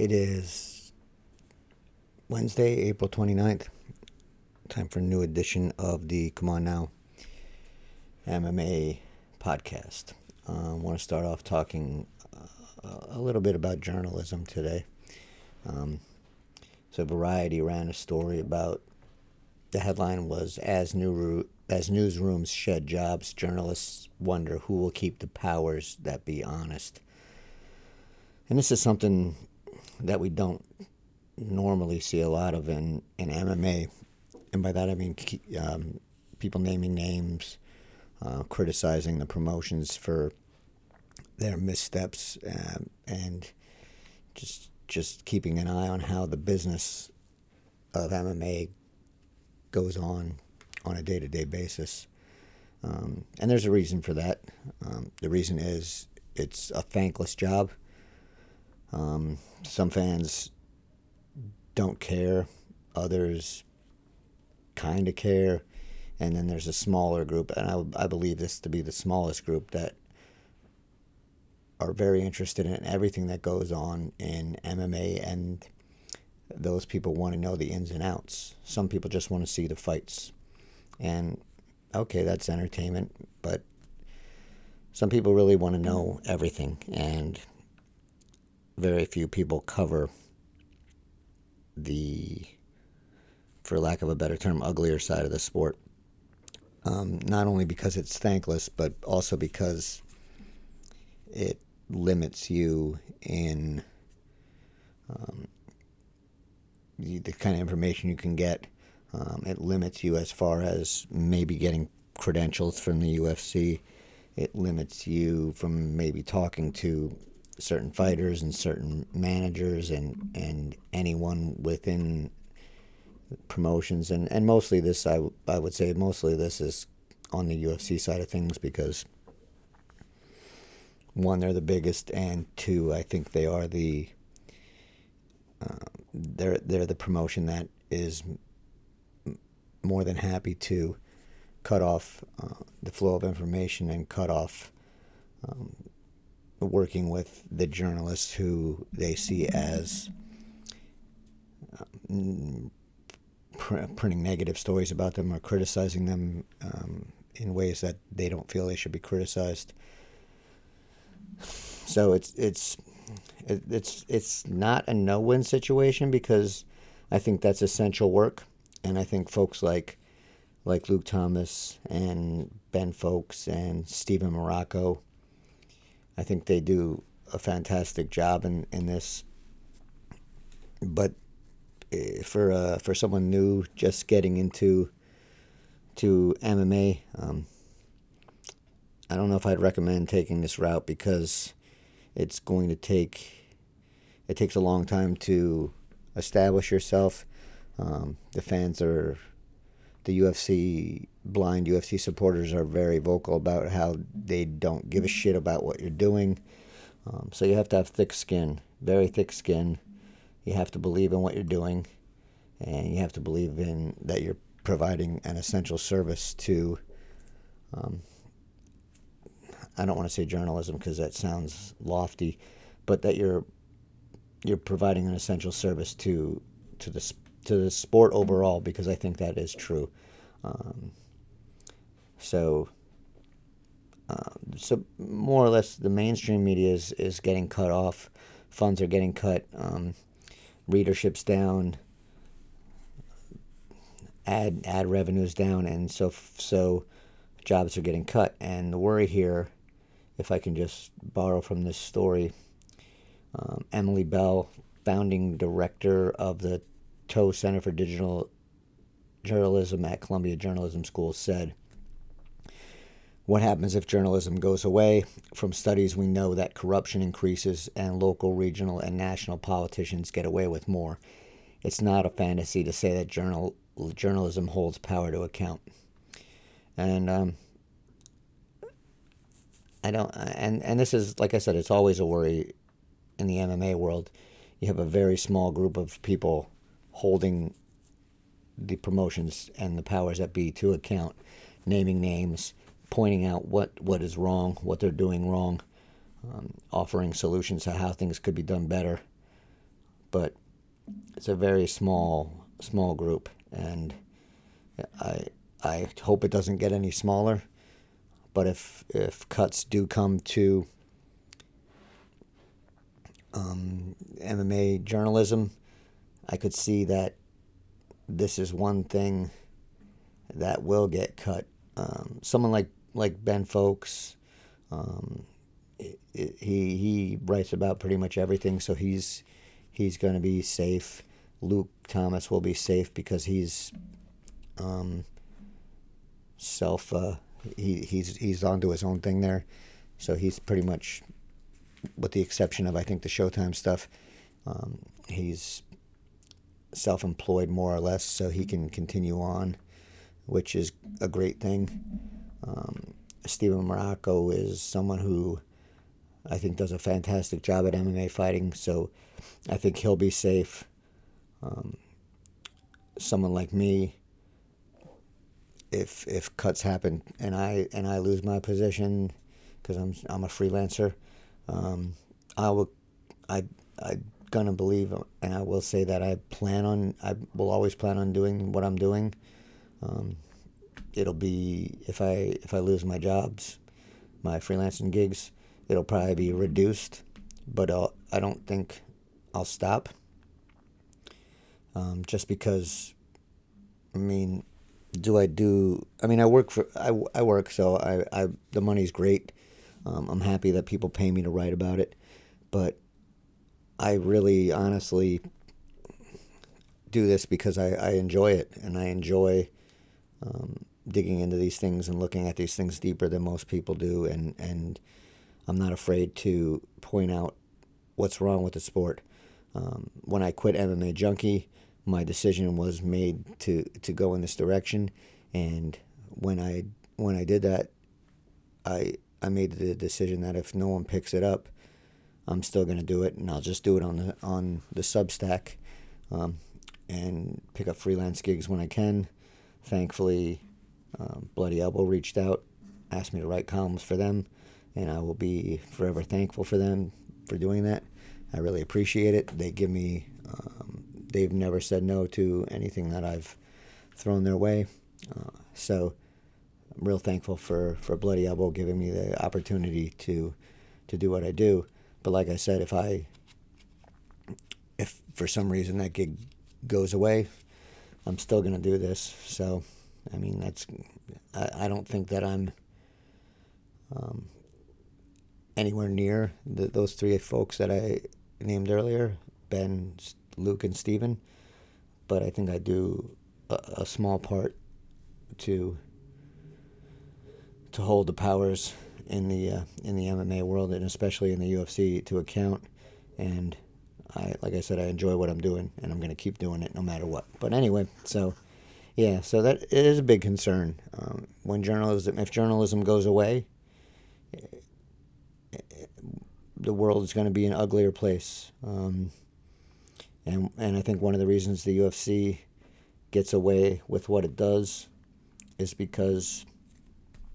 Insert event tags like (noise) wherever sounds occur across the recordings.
It is Wednesday, April 29th. Time for a new edition of the Come On Now MMA podcast. Uh, I want to start off talking uh, a little bit about journalism today. Um, so, Variety ran a story about the headline was as new as newsrooms shed jobs, journalists wonder who will keep the powers that be honest. And this is something that we don't normally see a lot of in, in MMA. And by that I mean um, people naming names, uh, criticizing the promotions for their missteps, um, and just just keeping an eye on how the business of MMA goes on on a day to day basis. Um, and there's a reason for that. Um, the reason is it's a thankless job. Um, some fans don't care, others kind of care, and then there's a smaller group, and I, I believe this to be the smallest group that are very interested in everything that goes on in MMA, and those people want to know the ins and outs. Some people just want to see the fights, and okay, that's entertainment, but some people really want to know everything, and very few people cover the, for lack of a better term, uglier side of the sport. Um, not only because it's thankless, but also because it limits you in um, the, the, kind of information you can get. Um, it limits you as far as maybe getting credentials from the UFC. It limits you from maybe talking to certain fighters and certain managers and and anyone within promotions. And and mostly this I, I would say mostly this is on the UFC side of things because one they're the biggest and two I think they are the uh, they're they're the promotion that is more than happy to cut off uh, the flow of information and cut off um, working with the journalists who they see as um, pr- printing negative stories about them or criticizing them um, in ways that they don't feel they should be criticized. So it's it's it's it's not a no-win situation because I think that's essential work, and I think folks like like Luke Thomas and Ben Fowlkes and Steven Marrocco I think they do a fantastic job in, in this. But eh, for uh, for someone new just getting into to MMA, um, I don't know if I'd recommend taking this route because it's going to take it takes a long time to establish yourself. Um, the fans are the UFC blind UFC supporters are very vocal about how they don't give a shit about what you're doing. Um, so you have to have thick skin, very thick skin. You have to believe in what you're doing, and you have to believe in that you're providing an essential service to. Um, I don't want to say journalism because that sounds lofty, but that you're you're providing an essential service to to the to the sport overall because I think that is true. Um, so, uh, so more or less, the mainstream media is, is getting cut off. Funds are getting cut. Um, readership's down. Ad ad revenues down, and so so jobs are getting cut. And the worry here, if I can just borrow from this story, um, Emily Bell, founding director of the Tow Center for Digital Journalism at Columbia Journalism School, said what happens if journalism goes away? From studies, we know that corruption increases and local, regional, and national politicians get away with more. It's not a fantasy to say that journal, journalism holds power to account. And um, I don't, and, and this is, like I said, it's always a worry in the MMA world. You have a very small group of people holding the promotions and the powers that be to account, naming names pointing out what, what is wrong, what they're doing wrong, um, offering solutions to how things could be done better. but it's a very small small group, and I I hope it doesn't get any smaller. But if if cuts do come to um, MMA journalism, I could see that this is one thing that will get cut. Um, someone like like Ben Fowlkes, um, he he writes about pretty much everything, so he's he's going to be safe. Luke Thomas will be safe because he's um, self uh, he he's he's onto his own thing there, so he's pretty much, with the exception of I think the Showtime stuff, um, he's self-employed more or less, so he can continue on, which is a great thing. Um, Steven Marrocco is someone who I think does a fantastic job at MMA fighting, so I think he'll be safe. Um, someone like me, if if cuts happen and I and I lose my position because I'm I'm a freelancer, um, I will I I gonna believe and I will say that I plan on I will always plan on doing what I'm doing. Um, it'll be if I if I lose my jobs, my freelancing gigs, it'll probably be reduced, but I'll, I don't think I'll stop. Um, just because, I mean, do I do? I mean, I work for I, I work, so I, I the money's great. Um, I'm happy that people pay me to write about it, but I really honestly do this because I, I enjoy it and I enjoy um, digging into these things and looking at these things deeper than most people do and and I'm not afraid to point out what's wrong with the sport. Um, when I quit MMA Junkie, my decision was made to, to go in this direction, and when I when I did that, I I made the decision that if no one picks it up, I'm still gonna do it, and I'll just do it on the on the Substack, um, and pick up freelance gigs when I can. Thankfully, um, Bloody Elbow reached out, asked me to write columns for them and I will be forever thankful for them for doing that. I really appreciate it. They give me, um, they've never said no to anything that I've thrown their way. Uh, so I'm real thankful for, for Bloody Elbow giving me the opportunity to to do what I do. But like I said, if I if for some reason that gig goes away, I'm still gonna do this. So I mean that's I, I don't think that I'm um, anywhere near the, those three folks that I named earlier Ben, Luke, and Steven. But I think I do a, a small part to to hold the powers in the uh, in the MMA world and especially in the UFC to account. And I, like I said, I enjoy what I'm doing, and I'm going to keep doing it no matter what. But anyway, so yeah, so that is a big concern. Um, when journalism, if journalism goes away, the world is going to be an uglier place. Um, and and I think one of the reasons the UFC gets away with what it does is because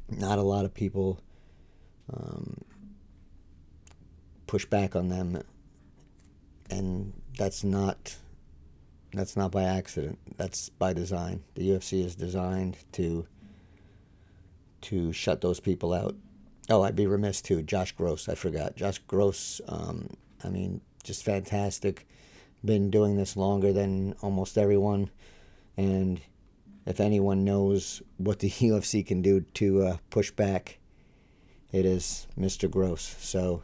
not a lot of people um, push back on them, and that's not that's not by accident. That's by design. The UFC is designed to to shut those people out Oh, I'd be remiss too. Josh Gross, I forgot. Josh Gross, um, I mean, just fantastic. Been doing this longer than almost everyone. And if anyone knows what the (laughs) UFC can do to uh, push back, it is Mr. Gross. So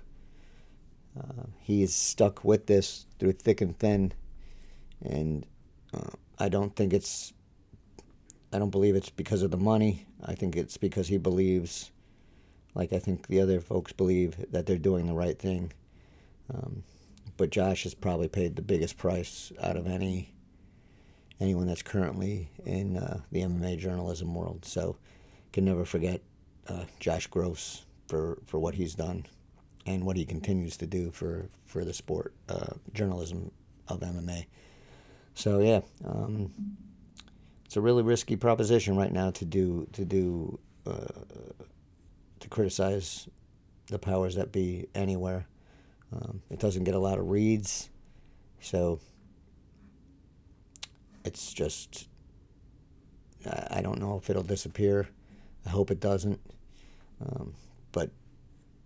uh, he's stuck with this through thick and thin. And uh, I don't think it's, I don't believe it's because of the money. I think it's because he believes like I think the other folks believe that they're doing the right thing. Um, but Josh has probably paid the biggest price out of any anyone that's currently in uh, the MMA journalism world. So can never forget uh, Josh Gross for, for what he's done and what he continues to do for, for the sport uh, journalism of MMA. So yeah, um, it's a really risky proposition right now to do to do uh, to criticize the powers that be anywhere. Um, it doesn't get a lot of reads, So it's just, I don't know if it'll disappear. I hope it doesn't. Um, but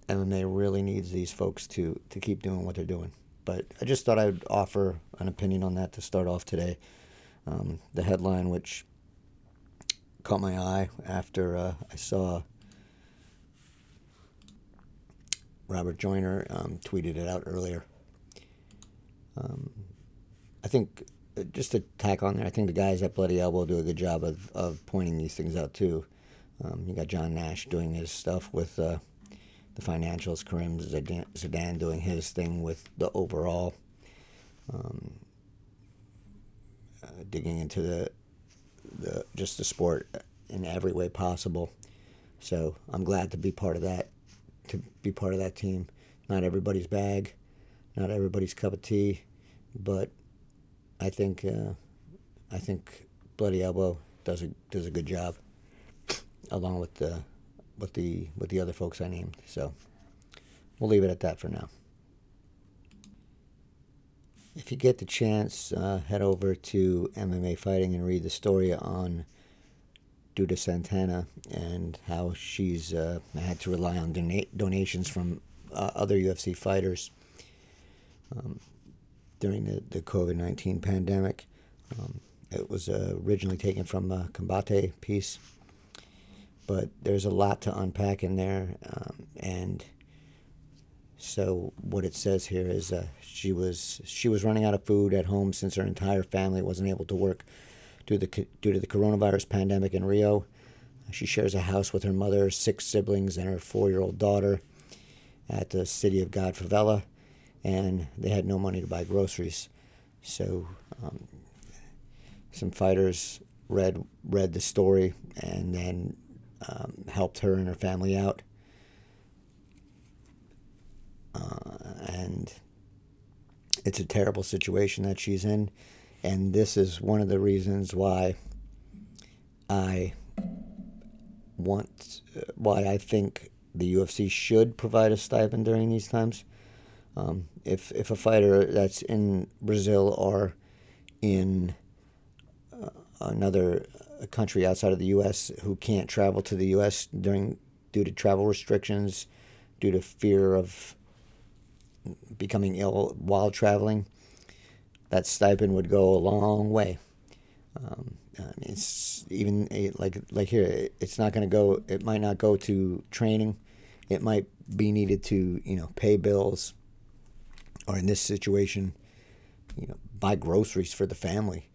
MMA really needs these folks to, to keep doing what they're doing. But I just thought I'd offer an opinion on that to start off today. Um, the headline, which caught my eye after uh, I saw Robert Joyner um, tweeted it out earlier. Um, I think uh, just to tack on there, I think the guys at Bloody Elbow do a good job of, of pointing these things out too. Um, you got John Nash doing his stuff with uh, the financials, Karim Zidan doing his thing with the overall. Um, uh, digging into the the just the sport in every way possible. So I'm glad to be part of that, to be part of that team. Not everybody's bag, not everybody's cup of tea, but I think uh, I think Bloody Elbow does a does a good job, along with the with the with the other folks I named. So we'll leave it at that for now. If you get the chance, uh, head over to MMA Fighting and read the story on Duda Santana and how she's uh, had to rely on dona- donations from uh, other UFC fighters um, during the, the COVID 19 pandemic. Um, it was uh, originally taken from a Combate piece, but there's a lot to unpack in there. Um, and so what it says here is uh, she was she was running out of food at home since her entire family wasn't able to work due to the, due to the coronavirus pandemic in Rio. She shares a house with her mother, six siblings, and her four-year-old daughter at the City of God favela, and they had no money to buy groceries. So um, some fighters read read the story and then um, helped her and her family out. Uh, and it's a terrible situation that she's in. And this is one of the reasons why I want, why I think the UFC should provide a stipend during these times. Um, if, if a fighter that's in Brazil or in uh, another country outside of the U.S. who can't travel to the U.S. during due to travel restrictions, due to fear of becoming ill while traveling, that stipend would go a long way. Um, it's even like like here, it's not going to go. It might not go to training. It might be needed to you know pay bills, or in this situation, you know buy groceries for the family.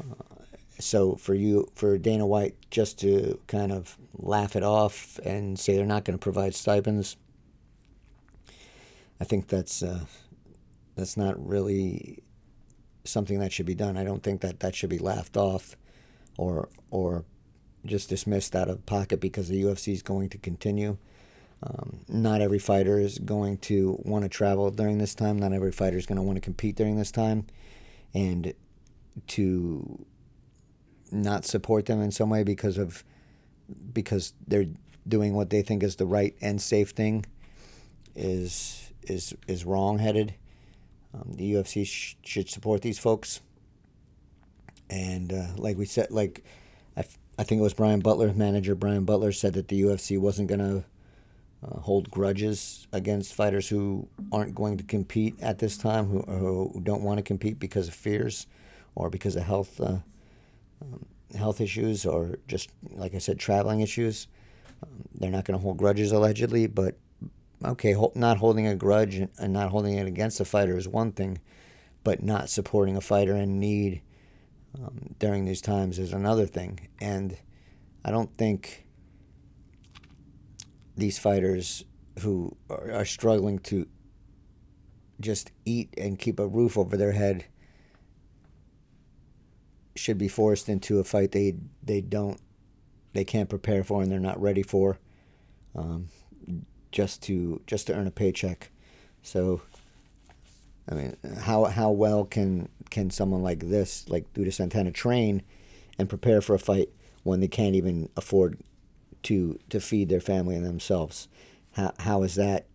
Uh, so for you, for Dana White, just to kind of laugh it off and say they're not going to provide stipends, I think that's uh, that's not really something that should be done. I don't think that that should be laughed off or or just dismissed out of pocket because the UFC is going to continue. Um, not every fighter is going to want to travel during this time. Not every fighter is going to want to compete during this time, and to not support them in some way because of because they're doing what they think is the right and safe thing is is is wrong headed. Um, the UFC sh- should support these folks. And uh, like we said, like I, f- I think it was Brian Butler, manager Brian Butler, said that the UFC wasn't going to uh, hold grudges against fighters who aren't going to compete at this time, who, who don't want to compete because of fears or because of health uh, um, health issues or just like I said, traveling issues. Um, they're not going to hold grudges allegedly, but okay, not holding a grudge and not holding it against a fighter is one thing, but not supporting a fighter in need um, during these times is another thing. And I don't think these fighters who are, are struggling to just eat and keep a roof over their head should be forced into a fight they they don't they can't prepare for and they're not ready for. Um, just to just to earn a paycheck. So, I mean, how how well can can someone like this, like Duda Santana, train and prepare for a fight when they can't even afford to to feed their family and themselves? How how is that?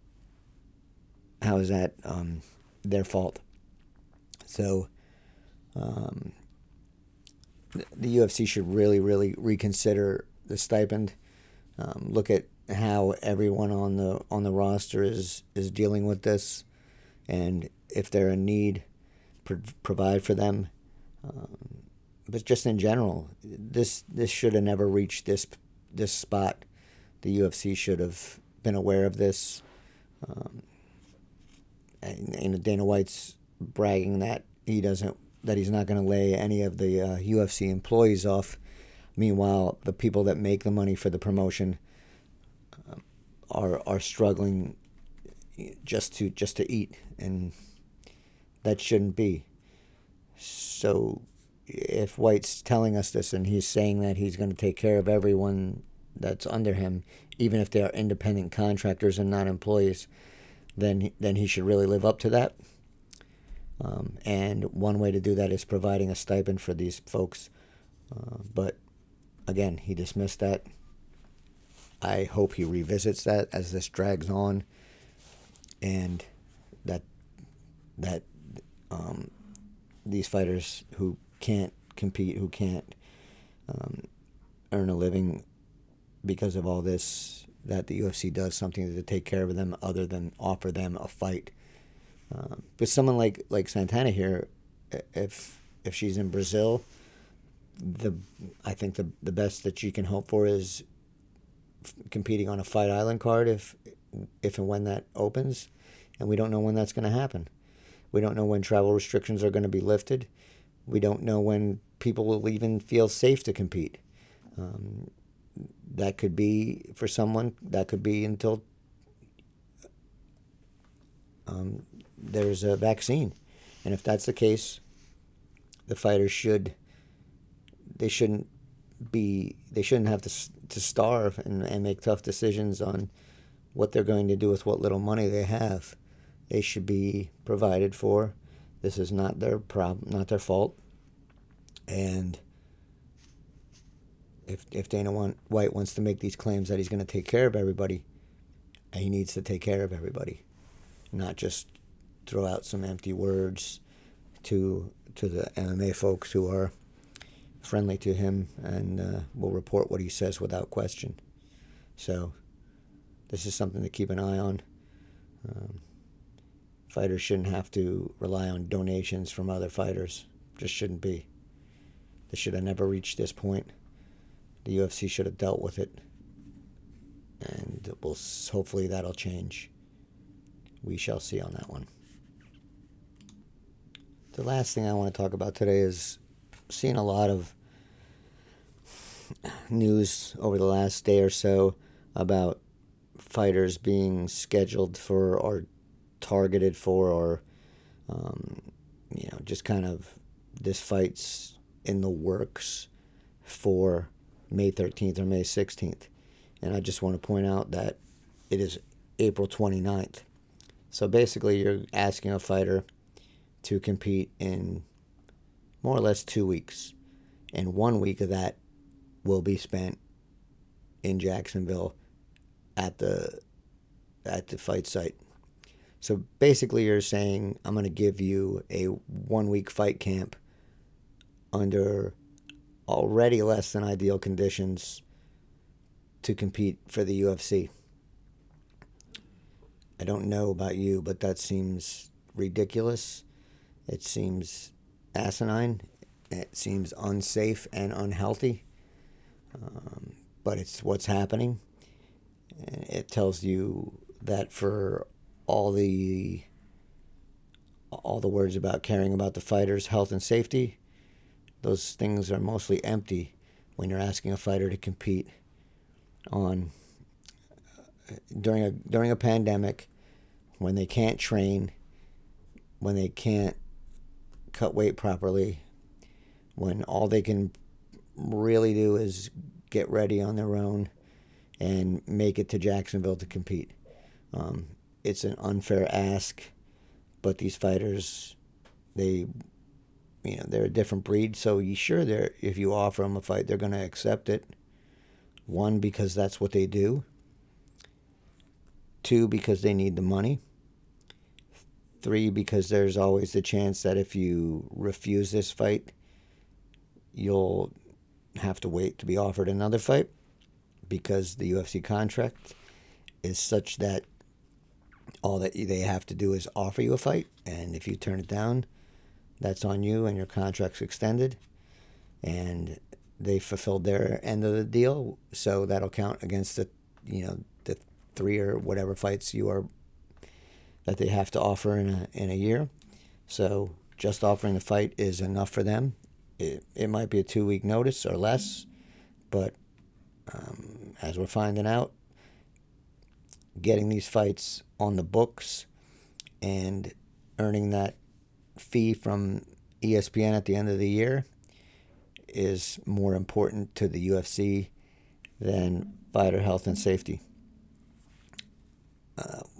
How is that um, their fault? So, um, the UFC should really, really reconsider the stipend. Um, look at how everyone on the on the roster is is dealing with this, and if they're in need, pro- provide for them. Um, but just in general, this this should have never reached this this spot. The UFC should have been aware of this. Um, and, and Dana White's bragging that he doesn't that he's not going to lay any of the uh, UFC employees off. Meanwhile, the people that make the money for the promotion uh, are are struggling just to just to eat, and that shouldn't be. So, if White's telling us this and he's saying that he's going to take care of everyone that's under him, even if they are independent contractors and not employees, then then he should really live up to that. Um, and one way to do that is providing a stipend for these folks. Uh, but again, he dismissed that. I hope he revisits that as this drags on, and that that um, these fighters who can't compete, who can't um, earn a living because of all this, that the UFC does something to take care of them other than offer them a fight um, but someone like like Santana here, if if she's in Brazil, the I think the the best that she can hope for is f- competing on a Fight Island card if if and when that opens, and we don't know when that's going to happen. We don't know when travel restrictions are going to be lifted. We don't know when people will even feel safe to compete. Um, that could be for someone. That could be until um, there's a vaccine. And if that's the case, the fighters should they shouldn't be they shouldn't have to to starve and, and make tough decisions on what they're going to do with what little money they have. They should be provided for. This is not their problem, not their fault. And if if Dana want, White wants to make these claims that he's going to take care of everybody, he needs to take care of everybody, not just throw out some empty words to to the MMA folks who are friendly to him and uh, will report what he says without question. So this is something to keep an eye on. Um, fighters shouldn't have to rely on donations from other fighters. Just shouldn't be. This should have never reached this point. The UFC should have dealt with it, and we'll hopefully that'll change. We shall see on that one. The last thing I want to talk about today is seeing a lot of news over the last day or so about fighters being scheduled for or targeted for or um, you know just kind of this fight's in the works for May 13th or May 16th. And I just want to point out that it is April 29th. So basically, you're asking a fighter to compete in more or less two weeks. And one week of that will be spent in Jacksonville at the at the fight site. So basically you're saying I'm going to give you a one week fight camp under already less than ideal conditions to compete for the UFC. I don't know about you, but that seems ridiculous it seems asinine. It seems unsafe and unhealthy. Um, but it's what's happening. It tells you that for all the all the words about caring about the fighters' health and safety, those things are mostly empty when you're asking a fighter to compete on during a during a pandemic when they can't train, when they can't cut weight properly when all they can really do is get ready on their own and make it to Jacksonville to compete. Um, it's an unfair ask, but these fighters, they, you know, they're a different breed. So you sure they're if you offer them a fight, they're going to accept it. One because that's what they do. Two because they need the money. Three because there's always the chance that if you refuse this fight, you'll have to wait to be offered another fight because the UFC contract is such that all that they have to do is offer you a fight, and if you turn it down, that's on you, and your contract's extended, and they fulfilled their end of the deal, so that'll count against the, you know, the three or whatever fights you are that they have to offer in a in a year. So just offering the fight is enough for them. It, it might be a two week notice or less, but um, as we're finding out, getting these fights on the books and earning that fee from ESPN at the end of the year is more important to the UFC than fighter health and safety.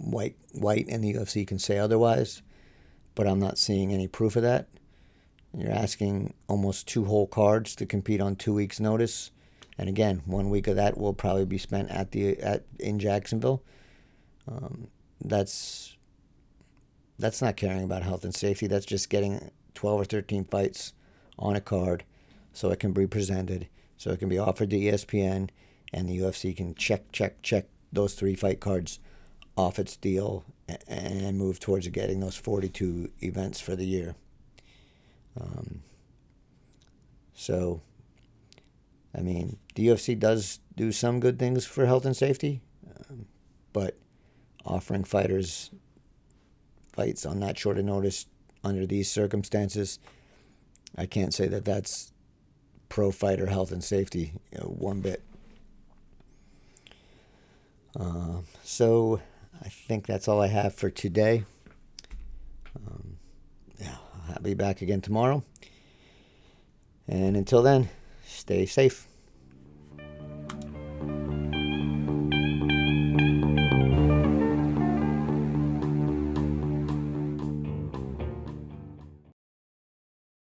White White and the UFC can say otherwise, but I'm not seeing any proof of that. You're asking almost two whole cards to compete on two weeks' notice, and again, one week of that will probably be spent at the at in Jacksonville. Um, that's that's not caring about health and safety. That's just getting 12 or 13 fights on a card so it can be presented, so it can be offered to ESPN, and the UFC can check, check, check those three fight cards off its deal and move towards getting those 42 events for the year. Um, so, I mean, the UFC does do some good things for health and safety, um, but offering fighters fights on that short of notice under these circumstances, I can't say that that's pro fighter health and safety you know, one bit. Uh, so I think that's all I have for today. Um, yeah, I'll be back again tomorrow. And until then, stay safe.